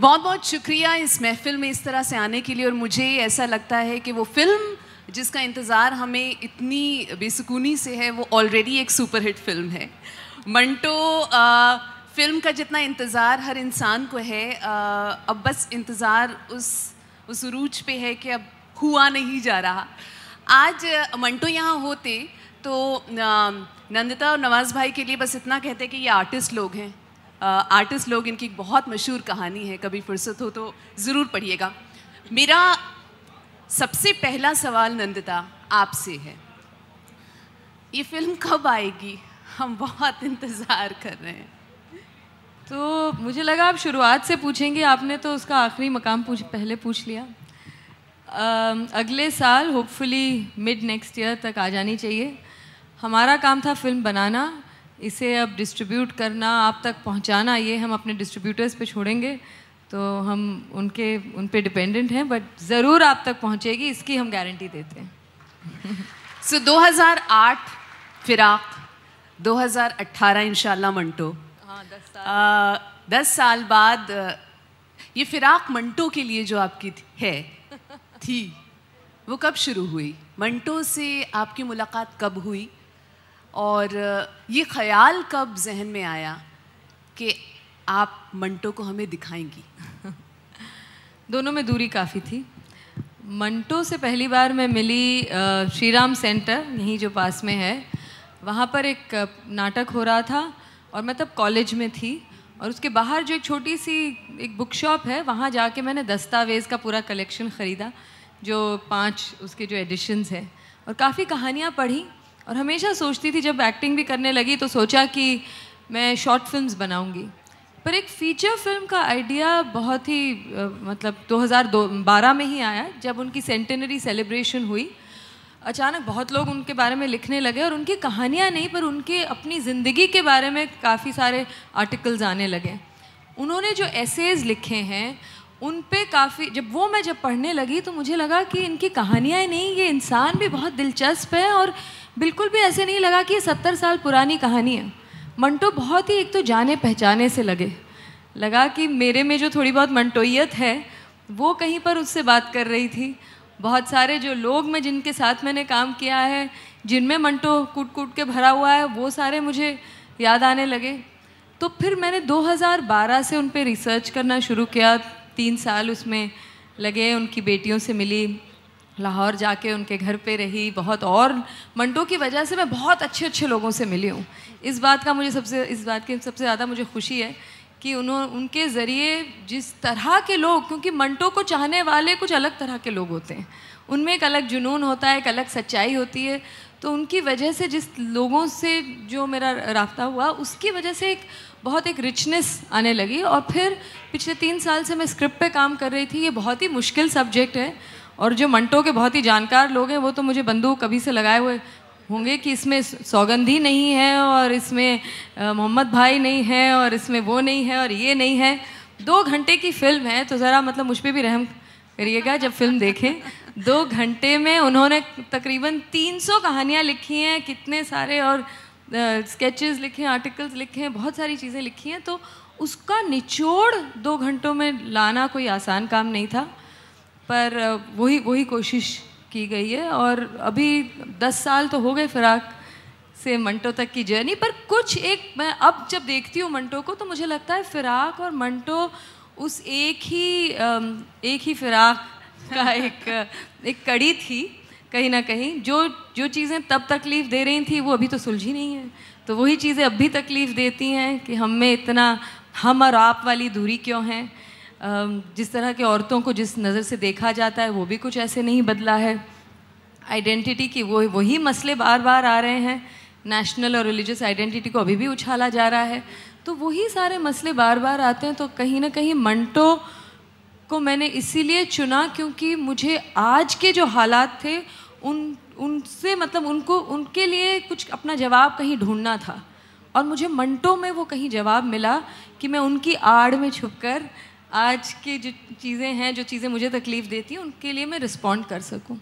बहुत बहुत शुक्रिया इस महफिल में इस तरह से आने के लिए और मुझे ऐसा लगता है कि वो फ़िल्म जिसका इंतज़ार हमें इतनी बेसुकूनी से है वो ऑलरेडी एक सुपरहिट फ़िल्म है। मंटो आ, फ़िल्म का जितना इंतज़ार हर इंसान को है आ, अब बस इंतज़ार उस उस उरूज पे है कि अब हुआ नहीं जा रहा। आज मंटो यहाँ होते तो नंदिता और नवाज़ भाई के लिए बस इतना कहते कि ये आर्टिस्ट लोग हैं। आर्टिस्ट लोग इनकी बहुत मशहूर कहानी है कभी फुर्सत हो तो ज़रूर पढ़िएगा। मेरा सबसे पहला सवाल नंदिता आपसे है। ये फ़िल्म कब आएगी? हम बहुत इंतज़ार कर रहे हैं। तो मुझे लगा आप शुरुआत से पूछेंगे आपने तो उसका आखिरी मकाम पूछ पहले पूछ लिया। uh, अगले साल होपफुली मिड नेक्स्ट ईयर तक आ जानी चाहिए। हमारा काम था फ़िल्म बनाना इसे अब डिस्ट्रीब्यूट करना आप तक पहुंचाना ये हम अपने डिस्ट्रीब्यूटर्स पे छोड़ेंगे। तो हम उनके उन पे डिपेंडेंट हैं बट ज़रूर आप तक पहुंचेगी इसकी हम गारंटी देते हैं। सो so, 2008 फिराक 2018 इंशाल्लाह मंटो। हाँ दस साल। आ, दस साल बाद ये फिराक मंटो के लिए जो आपकी थी है थी वो कब शुरू हुई? मंटो से आपकी मुलाकात कब हुई? और ये ख्याल कब जहन में आया कि आप मंटो को हमें दिखाएँगी? दोनों में दूरी काफ़ी थी। मंटो से पहली बार मैं मिली श्री राम सेंटर, यहीं जो पास में है। वहाँ पर एक नाटक हो रहा था और मैं तब कॉलेज में थी और उसके बाहर जो एक छोटी सी एक बुक शॉप है, वहाँ जाके मैंने दस्तावेज़ का पूरा कलेक्शन ख़रीदा, जो पाँच उसके जो एडिशंस है। और काफ़ी कहानियाँ पढ़ी और हमेशा सोचती थी, जब एक्टिंग भी करने लगी तो सोचा कि मैं शॉर्ट फिल्म्स बनाऊँगी। पर एक फीचर फ़िल्म का आइडिया बहुत ही मतलब 2012 में ही आया, जब उनकी सेंटेनरी सेलिब्रेशन हुई। अचानक बहुत लोग उनके बारे में लिखने लगे और उनकी कहानियाँ नहीं, पर उनके अपनी ज़िंदगी के बारे में काफ़ी सारे आर्टिकल्स आने लगे। उन्होंने जो एसेज लिखे हैं, उन पे काफ़ी, जब वो मैं जब पढ़ने लगी तो मुझे लगा कि इनकी कहानियाँ नहीं, ये इंसान भी बहुत दिलचस्प है और बिल्कुल भी ऐसे नहीं लगा कि ये सत्तर साल पुरानी कहानी है। मंटो बहुत ही एक तो जाने पहचाने से लगे। लगा कि मेरे में जो थोड़ी बहुत मंटोयत है, वो कहीं पर उससे बात कर रही थी। बहुत सारे जो लोग मैं जिनके साथ मैंने काम किया है, जिनमें मंटो कूट कूट के भरा हुआ है, वो सारे मुझे याद आने लगे। तो फिर मैंने 2012 से उन पर रिसर्च करना शुरू किया। तीन साल उसमें लगे, उनकी बेटियों से मिली। लाहौर जाके उनके घर पे रही, बहुत और मंटो की वजह से मैं बहुत अच्छे अच्छे लोगों से मिली हूँ। इस बात का मुझे सबसे, इस बात की सबसे ज़्यादा मुझे खुशी है कि उन्होंने उनके ज़रिए जिस तरह के लोग, क्योंकि मंटो को चाहने वाले कुछ अलग तरह के लोग होते हैं। उनमें एक अलग जुनून होता है, एक अलग सच्चाई होती है। तो उनकी वजह से जिस लोगों से जो मेरा रबता हुआ, उसकी वजह से एक बहुत एक रिचनेस आने लगी। और फिर पिछले तीन साल से मैं स्क्रिप्ट पे काम कर रही थी, ये बहुत ही मुश्किल सब्जेक्ट है। और जो मंटो के बहुत ही जानकार लोग हैं, वो तो मुझे बंदूक कभी से लगाए हुए होंगे कि इसमें सौगंधी नहीं है और इसमें मोहम्मद भाई नहीं है और इसमें वो नहीं है और ये नहीं है। दो घंटे की फ़िल्म है तो ज़रा मतलब मुझ पर भी रहम करिएगा जब फ़िल्म देखें। दो घंटे में उन्होंने तकरीबन 300 कहानियाँ लिखी हैं, कितने सारे और स्केचेस लिखे आर्टिकल्स लिखे हैं, बहुत सारी चीज़ें लिखी हैं तो उसका निचोड़ दो घंटों में लाना कोई आसान काम नहीं था। पर वही वही कोशिश की गई है और अभी दस साल तो हो गए फिराक से मंटो तक की जर्नी, पर कुछ एक मैं अब जब देखती हूँ मंटो को तो मुझे लगता है फिराक और मंटो उस एक ही एक ही फिराक का एक एक कड़ी थी कहीं ना कहीं। जो जो चीज़ें तब तकलीफ़ दे रही थी वो अभी तो सुलझी नहीं है। तो वही चीज़ें अब भी तकलीफ़ देती हैं कि हम में इतना, हम और आप वाली दूरी क्यों है? जिस तरह के औरतों को जिस नज़र से देखा जाता है, वो भी कुछ ऐसे नहीं बदला है। आइडेंटिटी की वो, वही मसले बार बार आ रहे हैं। नेशनल और रिलीजियस आइडेंटिटी को अभी भी उछाला जा रहा है। तो वही सारे मसले बार बार आते हैं तो कहीं ना कहीं मंटो को मैंने इसीलिए चुना क्योंकि मुझे आज के जो हालात थे, उन, उनसे मतलब उनको, उनके लिए कुछ अपना जवाब कहीं ढूंढना था। और मुझे मंटो में वो कहीं जवाब मिला कि मैं उनकी आड़ में छुपकर आज की जो चीज़ें हैं, जो चीज़ें मुझे तकलीफ़ देती हैं, उनके लिए मैं रिस्पॉन्ड कर सकूँ।